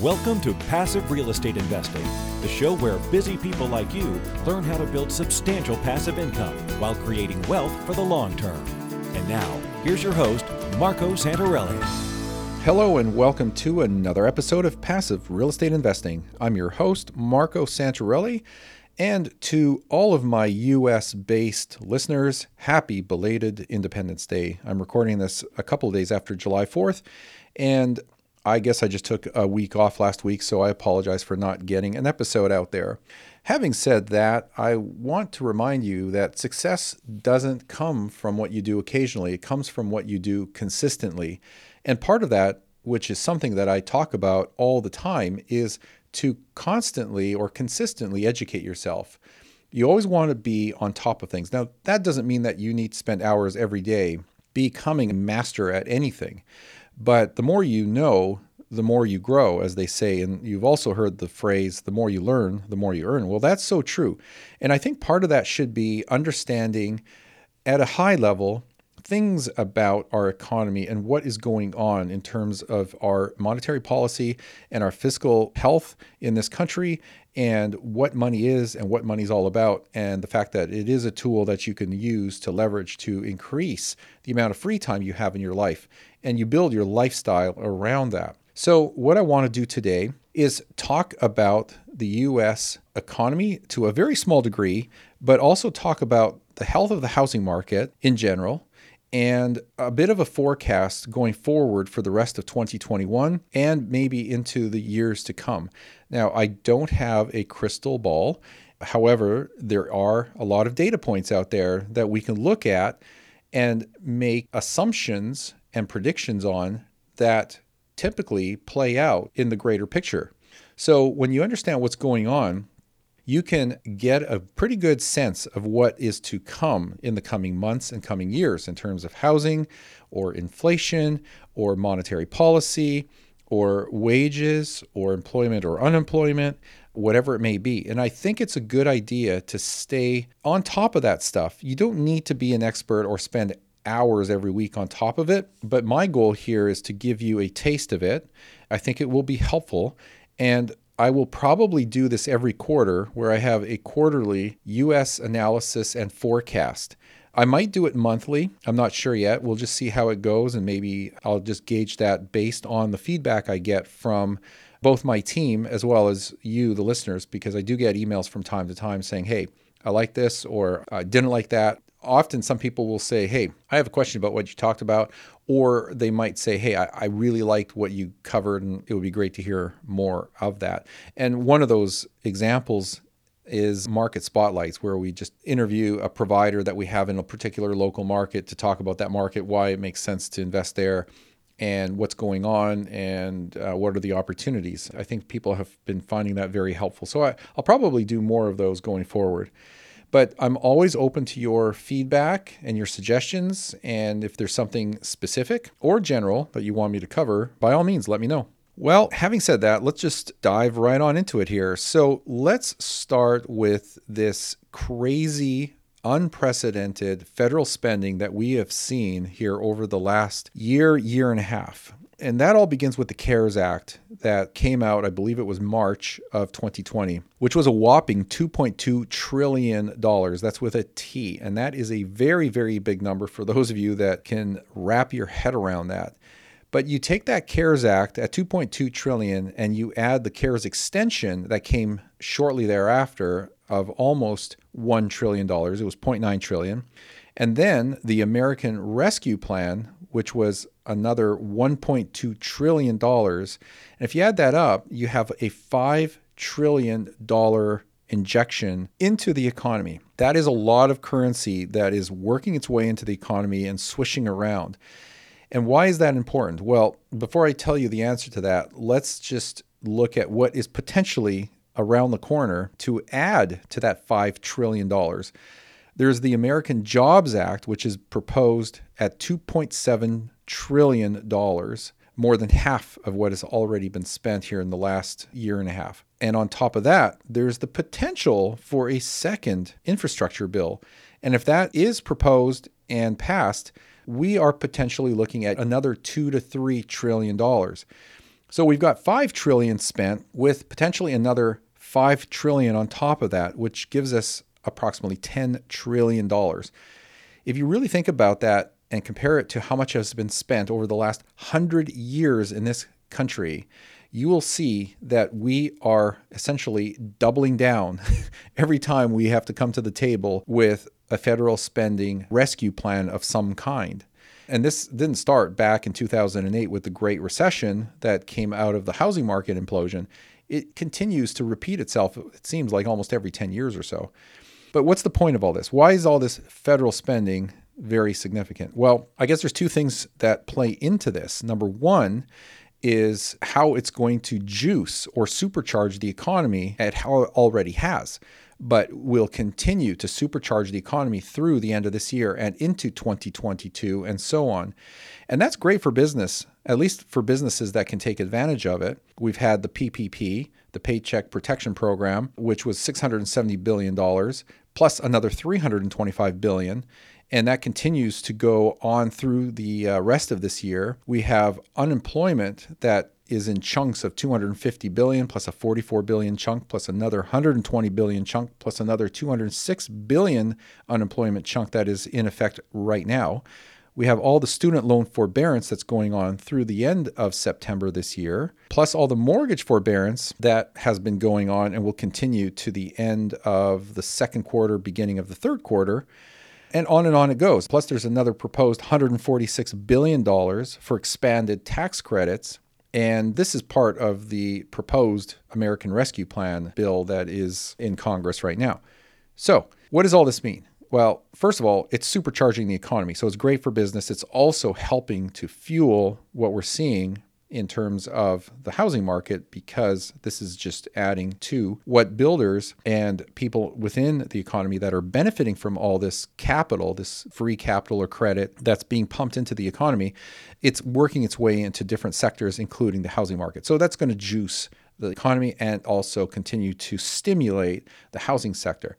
Welcome to Passive Real Estate Investing, the show where busy people like you learn how to build substantial passive income while creating wealth for the long term. And now, here's your host, Marco Santarelli. Hello, and welcome to another episode of Passive Real Estate Investing. I'm your host, Marco Santarelli. And to all of my US based listeners, happy belated Independence Day. I'm recording this a couple days after July 4th, and I guess I just took a week off last week, so I apologize for not getting an episode out there. Having said that, I want to remind you that success doesn't come from what you do occasionally, it comes from what you do consistently. And part of that, which is something that I talk about all the time, is to constantly or consistently educate yourself. You always want to be on top of things. Now, that doesn't mean that you need to spend hours every day becoming a master at anything. But the more you know, the more you grow, as they say. And you've also heard the phrase, the more you learn, the more you earn. Well, that's so true. And I think part of that should be understanding at a high level things about our economy and what is going on in terms of our monetary policy and our fiscal health in this country and what money is and what money is all about and the fact that it is a tool that you can use to leverage to increase the amount of free time you have in your life and you build your lifestyle around that. So, what I want to do today is talk about the US economy to a very small degree, but also talk about the health of the housing market in general and a bit of a forecast going forward for the rest of 2021 and maybe into the years to come. Now, I don't have a crystal ball. However, there are a lot of data points out there that we can look at and make assumptions and predictions on that typically play out in the greater picture. So when you understand what's going on, you can get a pretty good sense of what is to come in the coming months and coming years in terms of housing or inflation or monetary policy or wages or employment or unemployment, whatever it may be. And I think it's a good idea to stay on top of that stuff. You don't need to be an expert or spend hours every week on top of it. But my goal here is to give you a taste of it. I think it will be helpful. And I will probably do this every quarter where I have a quarterly US analysis and forecast. I might do it monthly. I'm not sure yet. We'll just see how it goes. And maybe I'll just gauge that based on the feedback I get from both my team as well as you, the listeners, because I do get emails from time to time saying, hey, I like this or I didn't like that often some people will say, Hey, I have a question about what you talked about. Or they might say, Hey, I, I, really liked what you covered and it would be great to hear more of that. And one of those examples is market spotlights, where we just interview a provider that we have in a particular local market to talk about that market, why it makes sense to invest there. And what's going on, and uh, what are the opportunities? I think people have been finding that very helpful. So I, I'll probably do more of those going forward. But I'm always open to your feedback and your suggestions. And if there's something specific or general that you want me to cover, by all means, let me know. Well, having said that, let's just dive right on into it here. So let's start with this crazy unprecedented federal spending that we have seen here over the last year, year and a half and that all begins with the CARES Act that came out, I believe it was March of 2020, which was a whopping $2.2 trillion. That's with a T. And that is a very, very big number for those of you that can wrap your head around that. But you take that CARES Act at 2.2 trillion and you add the CARES extension that came shortly thereafter of almost $1 trillion. It was 0.9 trillion. And then the American Rescue Plan, which was another $1.2 trillion. And if you add that up, you have a $5 trillion injection into the economy. That is a lot of currency that is working its way into the economy and swishing around. And why is that important? Well, before I tell you the answer to that, let's just look at what is potentially around the corner to add to that $5 trillion. There's the American Jobs Act, which is proposed at $2.7 trillion, more than half of what has already been spent here in the last year and a half. And on top of that, there's the potential for a second infrastructure bill. And if that is proposed and passed, we are potentially looking at another two to three trillion dollars. So we've got 5 trillion spent with potentially another 5 trillion on top of that, which gives us approximately 10 trillion dollars. If you really think about that and compare it to how much has been spent over the last 100 years in this country, you will see that we are essentially doubling down every time we have to come to the table with a federal spending rescue plan of some kind. And this didn't start back in 2008 with the Great Recession that came out of the housing market implosion. It continues to repeat itself, it seems like almost every 10 years or so. But what's the point of all this? Why is all this federal spending very significant? Well, I guess there's two things that play into this. Number one is how it's going to juice or supercharge the economy at how it already has but will continue to supercharge the economy through the end of this year and into 2022 and so on. And that's great for business, at least for businesses that can take advantage of it. We've had the PPP, the Paycheck Protection Program, which was $670 billion, plus another $325 billion and that continues to go on through the uh, rest of this year. We have unemployment that is in chunks of 250 billion plus a 44 billion chunk plus another 120 billion chunk plus another 206 billion unemployment chunk that is in effect right now. We have all the student loan forbearance that's going on through the end of September this year, plus all the mortgage forbearance that has been going on and will continue to the end of the second quarter, beginning of the third quarter. And on and on it goes. Plus, there's another proposed $146 billion for expanded tax credits and this is part of the proposed American Rescue Plan bill that is in Congress right now. So, what does all this mean? Well, first of all, it's supercharging the economy. So, it's great for business. It's also helping to fuel what we're seeing in terms of the housing market because this is just adding to what builders and people within the economy that are benefiting from all this capital, this free capital or credit that's being pumped into the economy, it's working its way into different sectors, including the housing market. So that's going to juice the economy and also continue to stimulate the housing sector.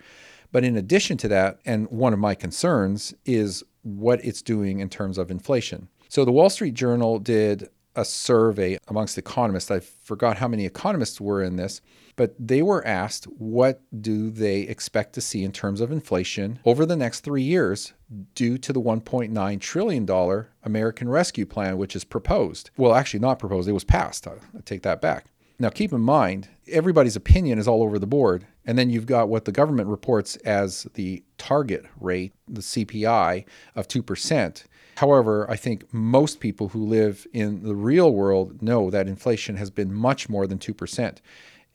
But in addition to that, and one of my concerns is what it's doing in terms of inflation. So the Wall Street Journal did a survey amongst economists. I forgot how many economists were in this, but they were asked what do they expect to see in terms of inflation over the next 3 years due to the 1.9 trillion dollar American Rescue Plan which is proposed. Well, actually not proposed, it was passed. I take that back. Now, keep in mind, everybody's opinion is all over the board. And then you've got what the government reports as the target rate, the CPI of 2%. However, I think most people who live in the real world know that inflation has been much more than 2%.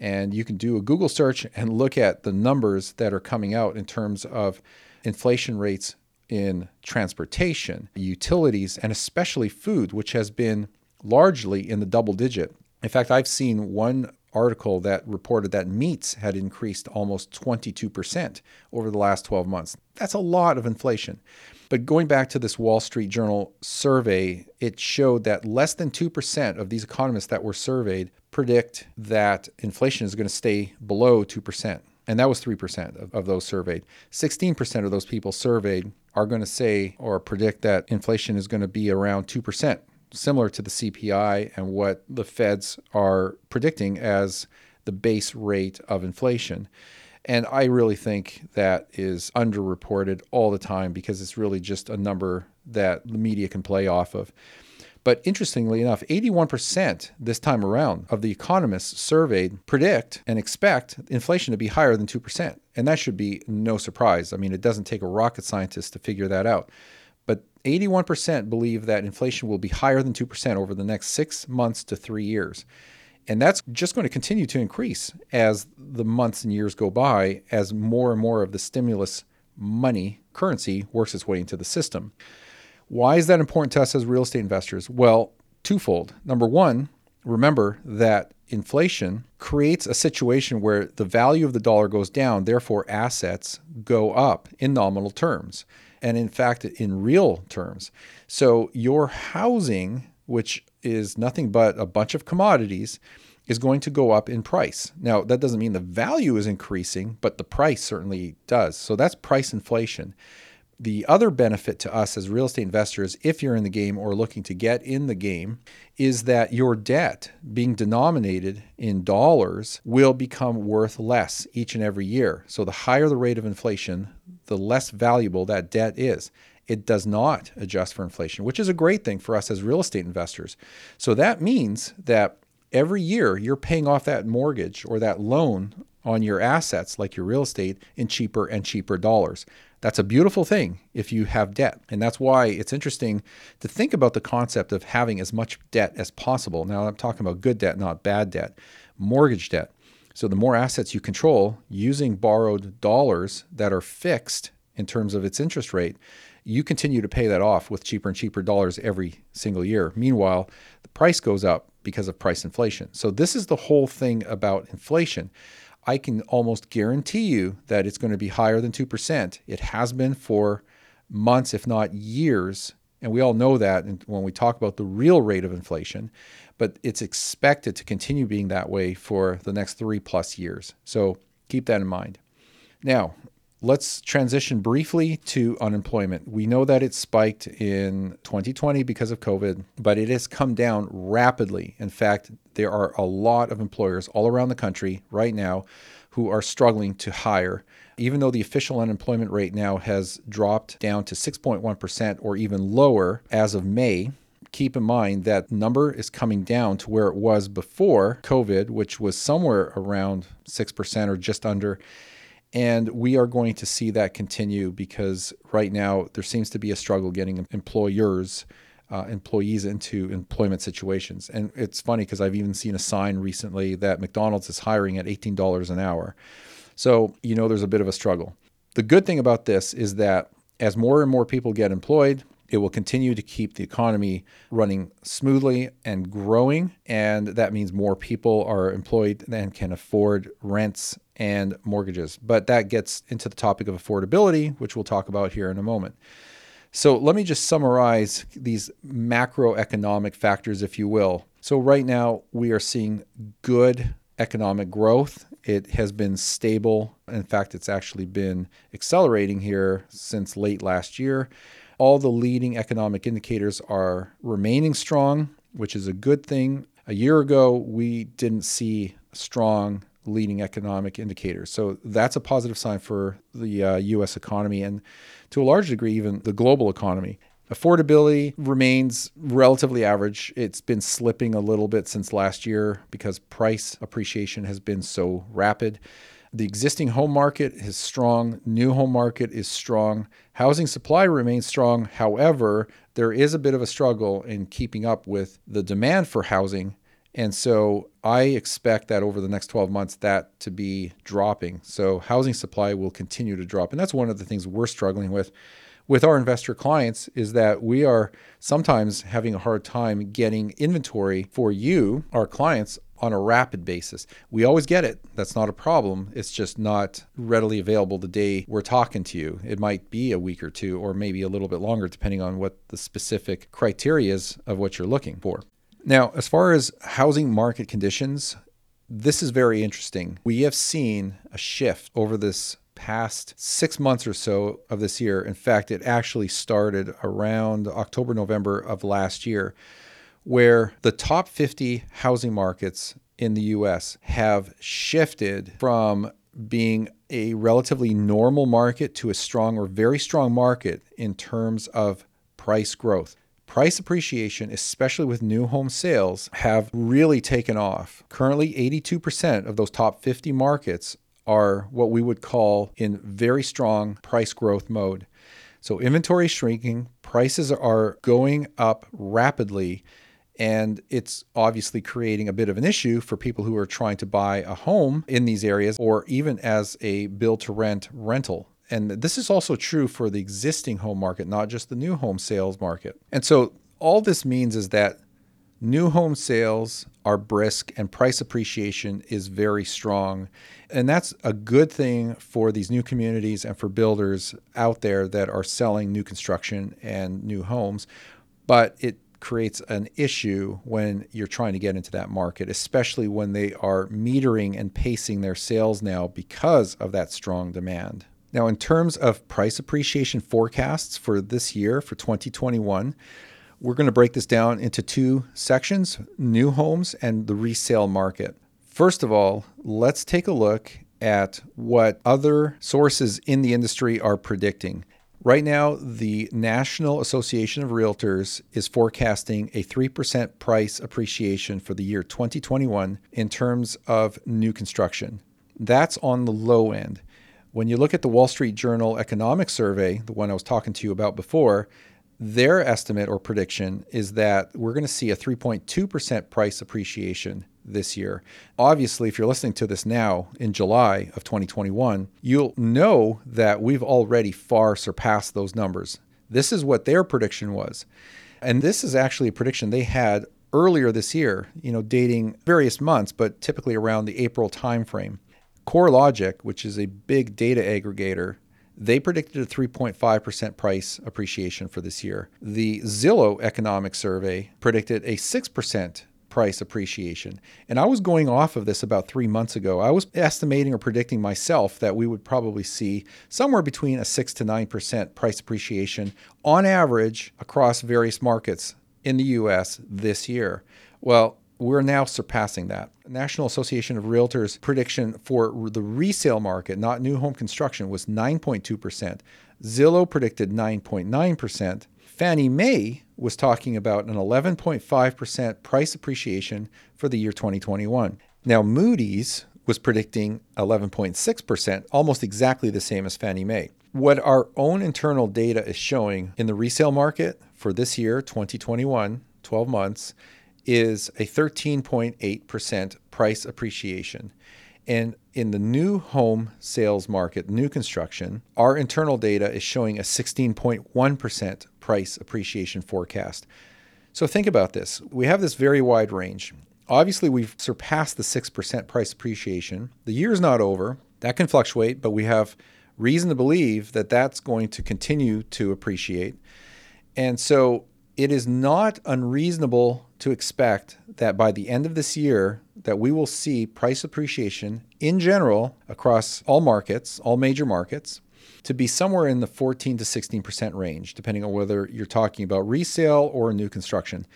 And you can do a Google search and look at the numbers that are coming out in terms of inflation rates in transportation, utilities, and especially food, which has been largely in the double digit. In fact, I've seen one article that reported that meats had increased almost 22% over the last 12 months. That's a lot of inflation. But going back to this Wall Street Journal survey, it showed that less than 2% of these economists that were surveyed predict that inflation is going to stay below 2%. And that was 3% of, of those surveyed. 16% of those people surveyed are going to say or predict that inflation is going to be around 2%, similar to the CPI and what the feds are predicting as the base rate of inflation. And I really think that is underreported all the time because it's really just a number that the media can play off of. But interestingly enough, 81% this time around of the economists surveyed predict and expect inflation to be higher than 2%. And that should be no surprise. I mean, it doesn't take a rocket scientist to figure that out. But 81% believe that inflation will be higher than 2% over the next six months to three years. And that's just going to continue to increase as the months and years go by, as more and more of the stimulus money, currency, works its way into the system. Why is that important to us as real estate investors? Well, twofold. Number one, remember that inflation creates a situation where the value of the dollar goes down, therefore, assets go up in nominal terms. And in fact, in real terms. So, your housing, which is nothing but a bunch of commodities is going to go up in price. Now, that doesn't mean the value is increasing, but the price certainly does. So that's price inflation. The other benefit to us as real estate investors, if you're in the game or looking to get in the game, is that your debt being denominated in dollars will become worth less each and every year. So the higher the rate of inflation, the less valuable that debt is. It does not adjust for inflation, which is a great thing for us as real estate investors. So that means that every year you're paying off that mortgage or that loan on your assets, like your real estate, in cheaper and cheaper dollars. That's a beautiful thing if you have debt. And that's why it's interesting to think about the concept of having as much debt as possible. Now, I'm talking about good debt, not bad debt, mortgage debt. So, the more assets you control using borrowed dollars that are fixed in terms of its interest rate, you continue to pay that off with cheaper and cheaper dollars every single year. Meanwhile, the price goes up because of price inflation. So, this is the whole thing about inflation. I can almost guarantee you that it's going to be higher than 2%. It has been for months, if not years. And we all know that when we talk about the real rate of inflation, but it's expected to continue being that way for the next three plus years. So keep that in mind. Now, Let's transition briefly to unemployment. We know that it spiked in 2020 because of COVID, but it has come down rapidly. In fact, there are a lot of employers all around the country right now who are struggling to hire. Even though the official unemployment rate now has dropped down to 6.1% or even lower as of May, keep in mind that number is coming down to where it was before COVID, which was somewhere around 6% or just under. And we are going to see that continue because right now there seems to be a struggle getting employers, uh, employees into employment situations. And it's funny because I've even seen a sign recently that McDonald's is hiring at $18 an hour. So, you know, there's a bit of a struggle. The good thing about this is that as more and more people get employed, it will continue to keep the economy running smoothly and growing. And that means more people are employed and can afford rents and mortgages. But that gets into the topic of affordability, which we'll talk about here in a moment. So let me just summarize these macroeconomic factors, if you will. So, right now, we are seeing good economic growth. It has been stable. In fact, it's actually been accelerating here since late last year. All the leading economic indicators are remaining strong, which is a good thing. A year ago, we didn't see strong leading economic indicators. So that's a positive sign for the uh, US economy and to a large degree, even the global economy. Affordability remains relatively average. It's been slipping a little bit since last year because price appreciation has been so rapid. The existing home market is strong, new home market is strong. Housing supply remains strong. However, there is a bit of a struggle in keeping up with the demand for housing. And so I expect that over the next 12 months that to be dropping. So housing supply will continue to drop. And that's one of the things we're struggling with with our investor clients is that we are sometimes having a hard time getting inventory for you, our clients, on a rapid basis. We always get it. That's not a problem. It's just not readily available the day we're talking to you. It might be a week or two, or maybe a little bit longer, depending on what the specific criteria is of what you're looking for. Now, as far as housing market conditions, this is very interesting. We have seen a shift over this past six months or so of this year. In fact, it actually started around October, November of last year where the top 50 housing markets in the US have shifted from being a relatively normal market to a strong or very strong market in terms of price growth. Price appreciation, especially with new home sales, have really taken off. Currently, 82% of those top 50 markets are what we would call in very strong price growth mode. So, inventory is shrinking, prices are going up rapidly, and it's obviously creating a bit of an issue for people who are trying to buy a home in these areas or even as a build to rent rental. And this is also true for the existing home market, not just the new home sales market. And so all this means is that new home sales are brisk and price appreciation is very strong. And that's a good thing for these new communities and for builders out there that are selling new construction and new homes. But it creates an issue when you're trying to get into that market, especially when they are metering and pacing their sales now because of that strong demand. Now, in terms of price appreciation forecasts for this year, for 2021, we're going to break this down into two sections new homes and the resale market. First of all, let's take a look at what other sources in the industry are predicting. Right now, the National Association of Realtors is forecasting a 3% price appreciation for the year 2021 in terms of new construction. That's on the low end. When you look at the Wall Street Journal Economic Survey, the one I was talking to you about before, their estimate or prediction is that we're going to see a 3.2% price appreciation this year. Obviously, if you're listening to this now in July of 2021, you'll know that we've already far surpassed those numbers. This is what their prediction was. And this is actually a prediction they had earlier this year, you know, dating various months, but typically around the April timeframe. CoreLogic, which is a big data aggregator, they predicted a 3.5% price appreciation for this year. The Zillow Economic Survey predicted a 6% price appreciation. And I was going off of this about three months ago. I was estimating or predicting myself that we would probably see somewhere between a 6 to 9% price appreciation on average across various markets in the US this year. Well, we're now surpassing that. National Association of Realtors prediction for the resale market, not new home construction, was 9.2%. Zillow predicted 9.9%. Fannie Mae was talking about an 11.5% price appreciation for the year 2021. Now, Moody's was predicting 11.6%, almost exactly the same as Fannie Mae. What our own internal data is showing in the resale market for this year, 2021, 12 months, is a 13.8% price appreciation. And in the new home sales market, new construction, our internal data is showing a 16.1% price appreciation forecast. So think about this. We have this very wide range. Obviously, we've surpassed the 6% price appreciation. The year's not over. That can fluctuate, but we have reason to believe that that's going to continue to appreciate. And so it is not unreasonable to expect that by the end of this year that we will see price appreciation in general across all markets, all major markets, to be somewhere in the 14 to 16% range, depending on whether you're talking about resale or new construction.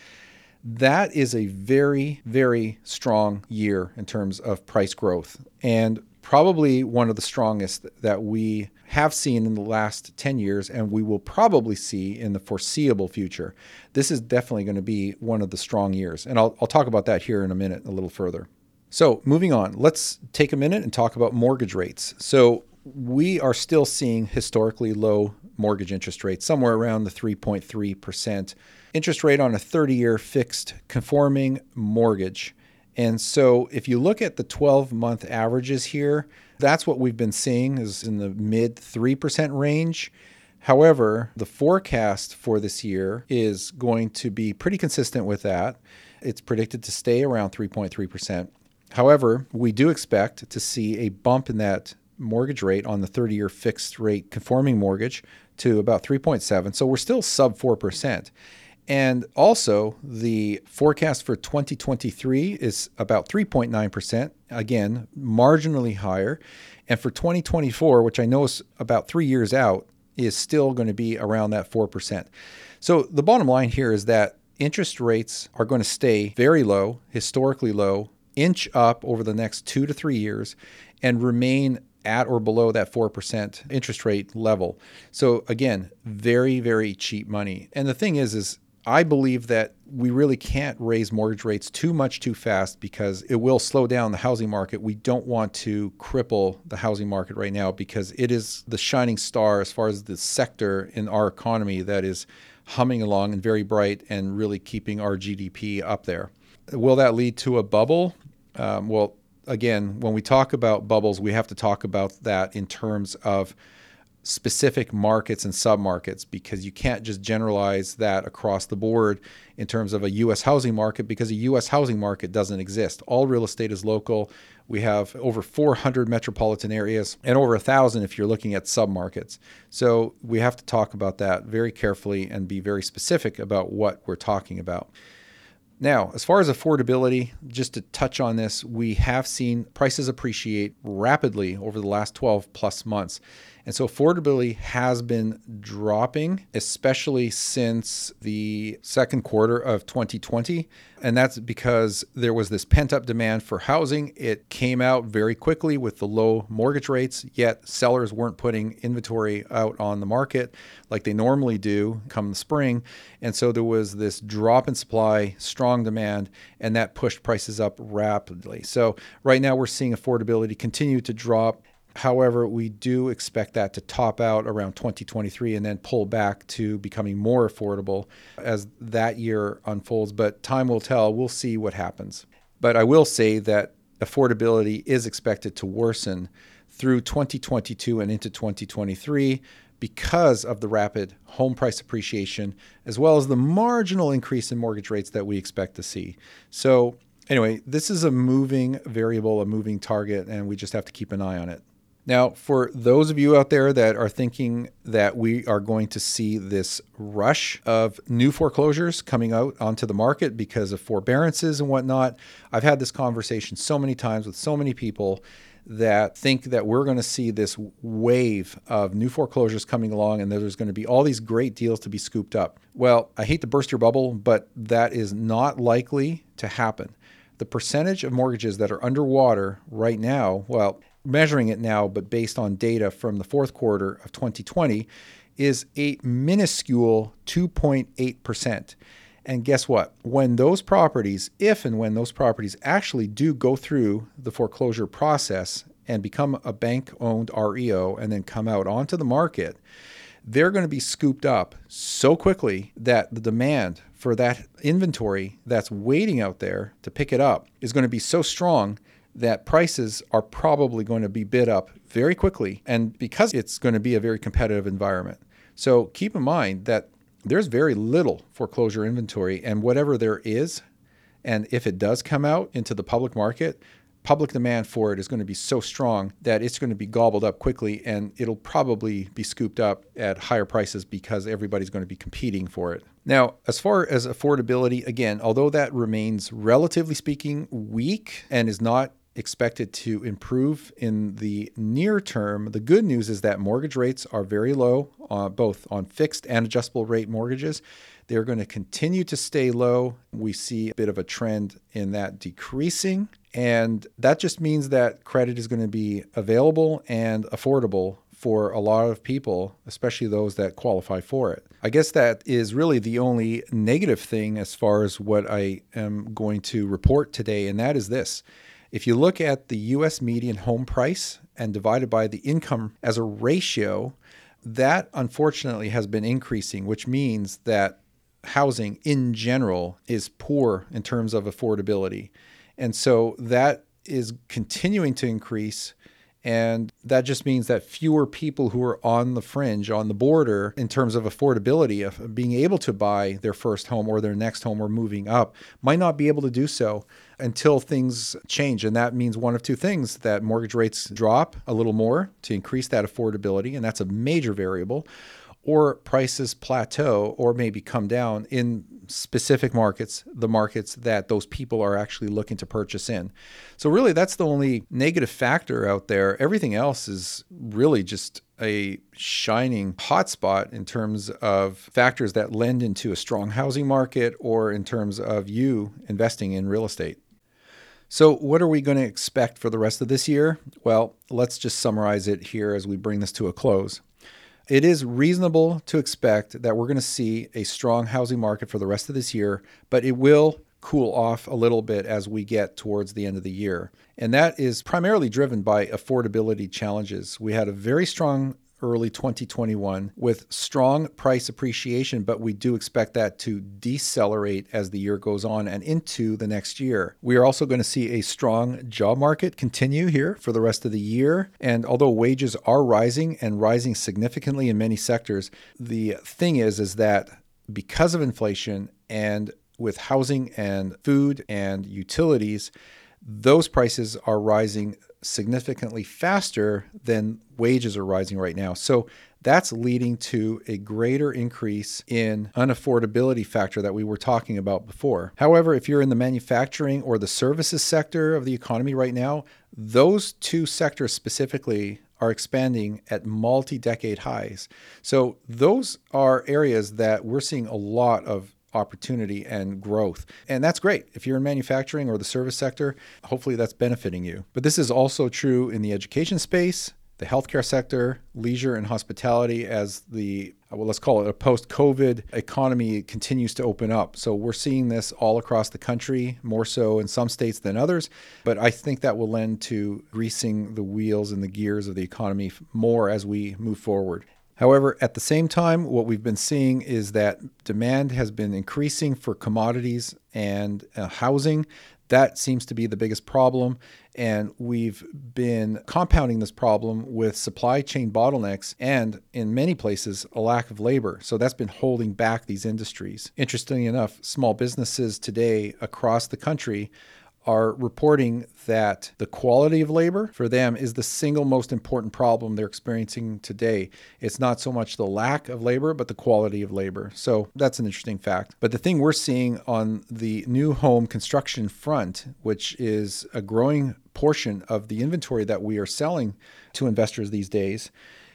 That is a very, very strong year in terms of price growth, and probably one of the strongest that we have seen in the last 10 years and we will probably see in the foreseeable future. This is definitely going to be one of the strong years. And I'll, I'll talk about that here in a minute, a little further. So, moving on, let's take a minute and talk about mortgage rates. So, we are still seeing historically low mortgage interest rates, somewhere around the 3.3% interest rate on a 30 year fixed conforming mortgage. And so if you look at the 12 month averages here, that's what we've been seeing is in the mid 3% range. However, the forecast for this year is going to be pretty consistent with that. It's predicted to stay around 3.3%. However, we do expect to see a bump in that mortgage rate on the 30 year fixed rate conforming mortgage to about 3.7. So we're still sub 4%. And also, the forecast for 2023 is about 3.9%, again, marginally higher. And for 2024, which I know is about three years out, is still going to be around that 4%. So the bottom line here is that interest rates are going to stay very low, historically low, inch up over the next two to three years, and remain at or below that 4% interest rate level. So again, very very cheap money. And the thing is is I believe that we really can't raise mortgage rates too much too fast because it will slow down the housing market. We don't want to cripple the housing market right now because it is the shining star as far as the sector in our economy that is humming along and very bright and really keeping our GDP up there. Will that lead to a bubble? Um, well, again, when we talk about bubbles, we have to talk about that in terms of specific markets and submarkets because you can't just generalize that across the board in terms of a US housing market because a US housing market doesn't exist. All real estate is local. We have over 400 metropolitan areas and over a thousand if you're looking at submarkets. So we have to talk about that very carefully and be very specific about what we're talking about. Now, as far as affordability, just to touch on this, we have seen prices appreciate rapidly over the last 12 plus months. And so affordability has been dropping, especially since the second quarter of 2020. And that's because there was this pent up demand for housing. It came out very quickly with the low mortgage rates, yet sellers weren't putting inventory out on the market like they normally do come the spring. And so there was this drop in supply, strong demand, and that pushed prices up rapidly. So right now we're seeing affordability continue to drop However, we do expect that to top out around 2023 and then pull back to becoming more affordable as that year unfolds. But time will tell. We'll see what happens. But I will say that affordability is expected to worsen through 2022 and into 2023 because of the rapid home price appreciation as well as the marginal increase in mortgage rates that we expect to see. So, anyway, this is a moving variable, a moving target, and we just have to keep an eye on it. Now, for those of you out there that are thinking that we are going to see this rush of new foreclosures coming out onto the market because of forbearances and whatnot, I've had this conversation so many times with so many people that think that we're going to see this wave of new foreclosures coming along and there's going to be all these great deals to be scooped up. Well, I hate to burst your bubble, but that is not likely to happen. The percentage of mortgages that are underwater right now, well, measuring it now, but based on data from the fourth quarter of 2020, is a minuscule 2.8%. And guess what? When those properties, if and when those properties actually do go through the foreclosure process and become a bank owned REO and then come out onto the market, they're going to be scooped up so quickly that the demand for that inventory that's waiting out there to pick it up is going to be so strong that prices are probably going to be bid up very quickly and because it's going to be a very competitive environment. So keep in mind that there's very little foreclosure inventory and whatever there is and if it does come out into the public market, public demand for it is going to be so strong that it's going to be gobbled up quickly and it'll probably be scooped up at higher prices because everybody's going to be competing for it. Now, as far as affordability, again, although that remains relatively speaking weak and is not expected to improve in the near term. The good news is that mortgage rates are very low, uh, both on fixed and adjustable rate mortgages. They're going to continue to stay low. We see a bit of a trend in that decreasing. And that just means that credit is going to be available and affordable for a lot of people, especially those that qualify for it. I guess that is really the only negative thing as far as what I am going to report today, and that is this if you look at the US median home price and divided by the income as a ratio, that unfortunately has been increasing, which means that housing in general is poor in terms of affordability. And so that is continuing to increase and that just means that fewer people who are on the fringe, on the border, in terms of affordability, of being able to buy their first home or their next home or moving up, might not be able to do so until things change. And that means one of two things that mortgage rates drop a little more to increase that affordability. And that's a major variable or prices plateau or maybe come down in specific markets, the markets that those people are actually looking to purchase in. So, really, that's the only negative factor out there. Everything else is really just a shining hotspot in terms of factors that lend into a strong housing market or in terms of you investing in real estate. So, what are we going to expect for the rest of this year? Well, let's just summarize it here as we bring this to a close. It is reasonable to expect that we're going to see a strong housing market for the rest of this year, but it will cool off a little bit as we get towards the end of the year. And that is primarily driven by affordability challenges. We had a very strong early 2021 with strong price appreciation, but we do expect that to decelerate as the year goes on and into the next year. We are also going to see a strong job market continue here for the rest of the year. And although wages are rising and rising significantly in many sectors, the thing is is that because of inflation and with housing and food and utilities, those prices are rising significantly faster than wages are rising right now. So that's leading to a greater increase in unaffordability factor that we were talking about before. However, if you're in the manufacturing or the services sector of the economy right now, those two sectors specifically are expanding at multi decade highs. So, those are areas that we're seeing a lot of opportunity and growth. And that's great. If you're in manufacturing or the service sector, hopefully that's benefiting you. But this is also true in the education space, the healthcare sector, leisure and hospitality as the well, let's call it a post COVID economy continues to open up. So we're seeing this all across the country, more so in some states than others. But I think that will lend to greasing the wheels and the gears of the economy more as we move forward. However, at the same time, what we've been seeing is that demand has been increasing for commodities and uh, housing. That seems to be the biggest problem. And we've been compounding this problem with supply chain bottlenecks and, in many places, a lack of labor. So that's been holding back these industries. Interestingly enough, small businesses today across the country are reporting that the quality of labor for them is the single most important problem they're experiencing today. It's not so much the lack of labor, but the quality of labor. So that's an interesting fact. But the thing we're seeing on the new home construction front, which is a growing portion of the inventory that we are selling to investors these days,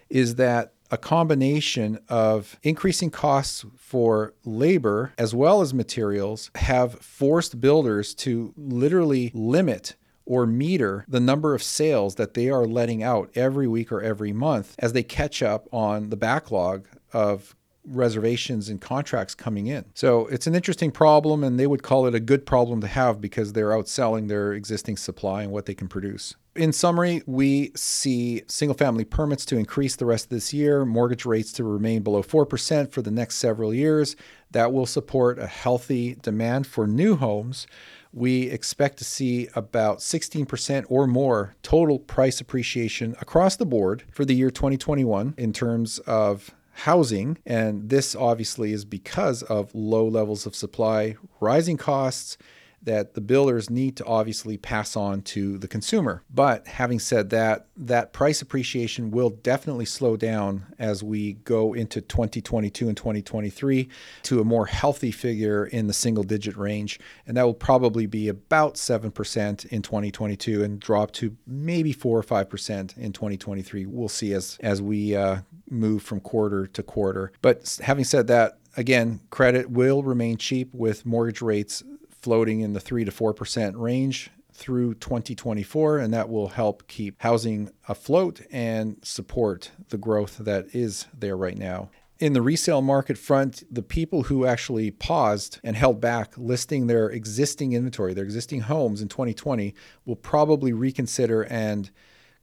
is that a combination of increasing costs for labor as well as materials have forced builders to literally limit or meter the number of sales that they are letting out every week or every month as they catch up on the backlog of reservations and contracts coming in. So it's an interesting problem, and they would call it a good problem to have because they're outselling their existing supply and what they can produce. In summary, we see single family permits to increase the rest of this year, mortgage rates to remain below 4% for the next several years. That will support a healthy demand for new homes. We expect to see about 16% or more total price appreciation across the board for the year 2021 in terms of housing. And this obviously is because of low levels of supply, rising costs, that the builders need to obviously pass on to the consumer. But having said that, that price appreciation will definitely slow down as we go into 2022 and 2023 to a more healthy figure in the single digit range. And that will probably be about 7% in 2022 and drop to maybe 4 or 5% in 2023. We'll see as, as we uh, move from quarter to quarter. But having said that, again, credit will remain cheap with mortgage rates floating in the 3 to 4% range through 2024, and that will help keep housing afloat and support the growth that is there right now. In the resale market front, the people who actually paused and held back listing their existing inventory, their existing homes in 2020, will probably reconsider and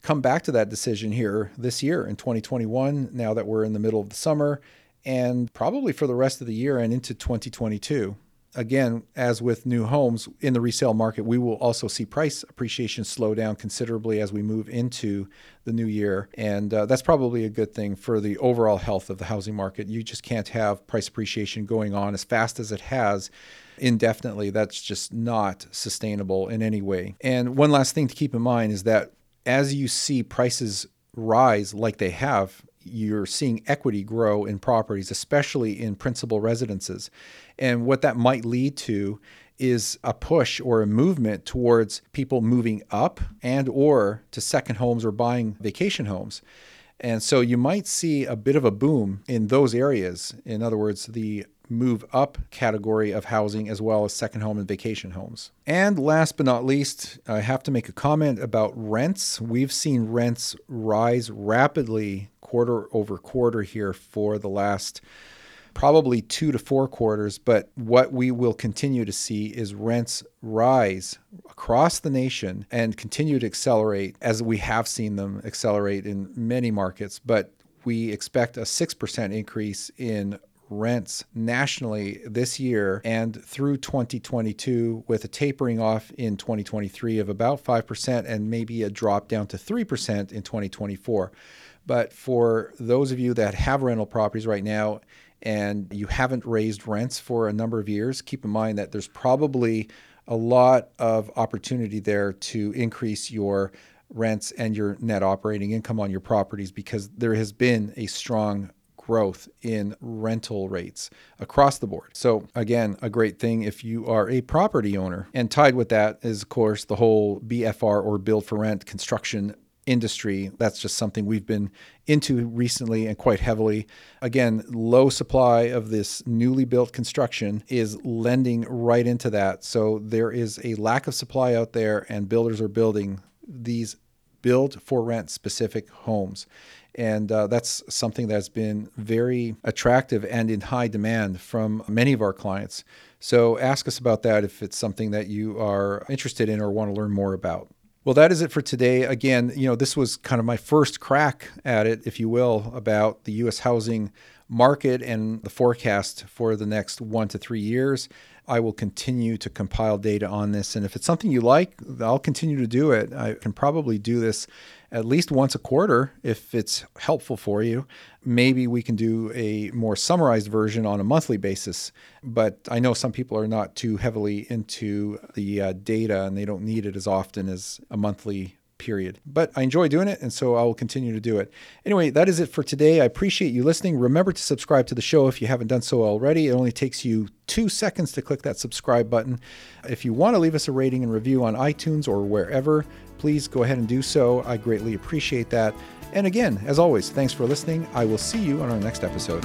come back to that decision here this year in 2021, now that we're in the middle of the summer, and probably for the rest of the year and into 2022 again, as with new homes in the resale market, we will also see price appreciation slow down considerably as we move into the new year. And uh, that's probably a good thing for the overall health of the housing market. You just can't have price appreciation going on as fast as it has indefinitely. That's just not sustainable in any way. And one last thing to keep in mind is that as you see prices rise like they have you're seeing equity grow in properties, especially in principal residences. And what that might lead to is a push or a movement towards people moving up and or to second homes or buying vacation homes. And so you might see a bit of a boom in those areas. In other words, the move up category of housing as well as second home and vacation homes. And last but not least, I have to make a comment about rents. We've seen rents rise rapidly quarter over quarter here for the last probably two to four quarters. But what we will continue to see is rents rise across the nation and continue to accelerate as we have seen them accelerate in many markets. But we expect a 6% increase in rents nationally this year and through 2022 with a tapering off in 2023 of about 5% and maybe a drop down to 3% in 2024. But for those of you that have rental properties right now and you haven't raised rents for a number of years, keep in mind that there's probably a lot of opportunity there to increase your rents and your net operating income on your properties because there has been a strong growth in rental rates across the board. So, again, a great thing if you are a property owner. And tied with that is, of course, the whole BFR or build for rent construction industry. That's just something we've been into recently and quite heavily. Again, low supply of this newly built construction is lending right into that. So there is a lack of supply out there, and builders are building these build for rent specific homes. And uh, that's something that's been very attractive and in high demand from many of our clients. So ask us about that if it's something that you are interested in or want to learn more about. Well, that is it for today. Again, you know, this was kind of my first crack at it, if you will, about the U.S. housing market and the forecast for the next one to three years. I will continue to compile data on this. And if it's something you like, I'll continue to do it. I can probably do this at least once a quarter if it's helpful for you. Maybe we can do a more summarized version on a monthly basis. But I know some people are not too heavily into the uh, data and they don't need it as often as a monthly period. But I enjoy doing it, and so I will continue to do it. Anyway, that is it for today. I appreciate you listening. Remember to subscribe to the show if you haven't done so already. It only takes you two seconds to click that subscribe button. If you want to leave us a rating and review on iTunes or wherever, please go ahead and do so. I greatly appreciate that. And again, as always, thanks for listening. I will see you on our next episode.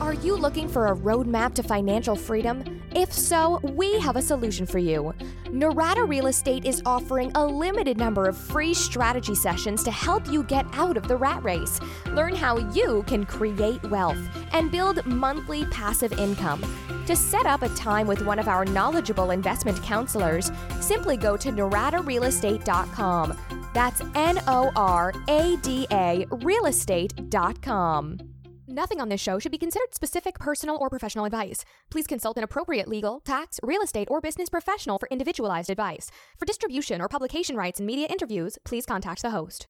Are you looking for a roadmap to financial freedom? If so, we have a solution for you. Norada Real Estate is offering a limited number of free strategy sessions to help you get out of the rat race. Learn how you can create wealth and build monthly passive income. To set up a time with one of our knowledgeable investment counselors, simply go to noradarealestate.com. That's N O R A D A realestate.com. Nothing on this show should be considered specific personal or professional advice. Please consult an appropriate legal, tax, real estate, or business professional for individualized advice. For distribution or publication rights and media interviews, please contact the host.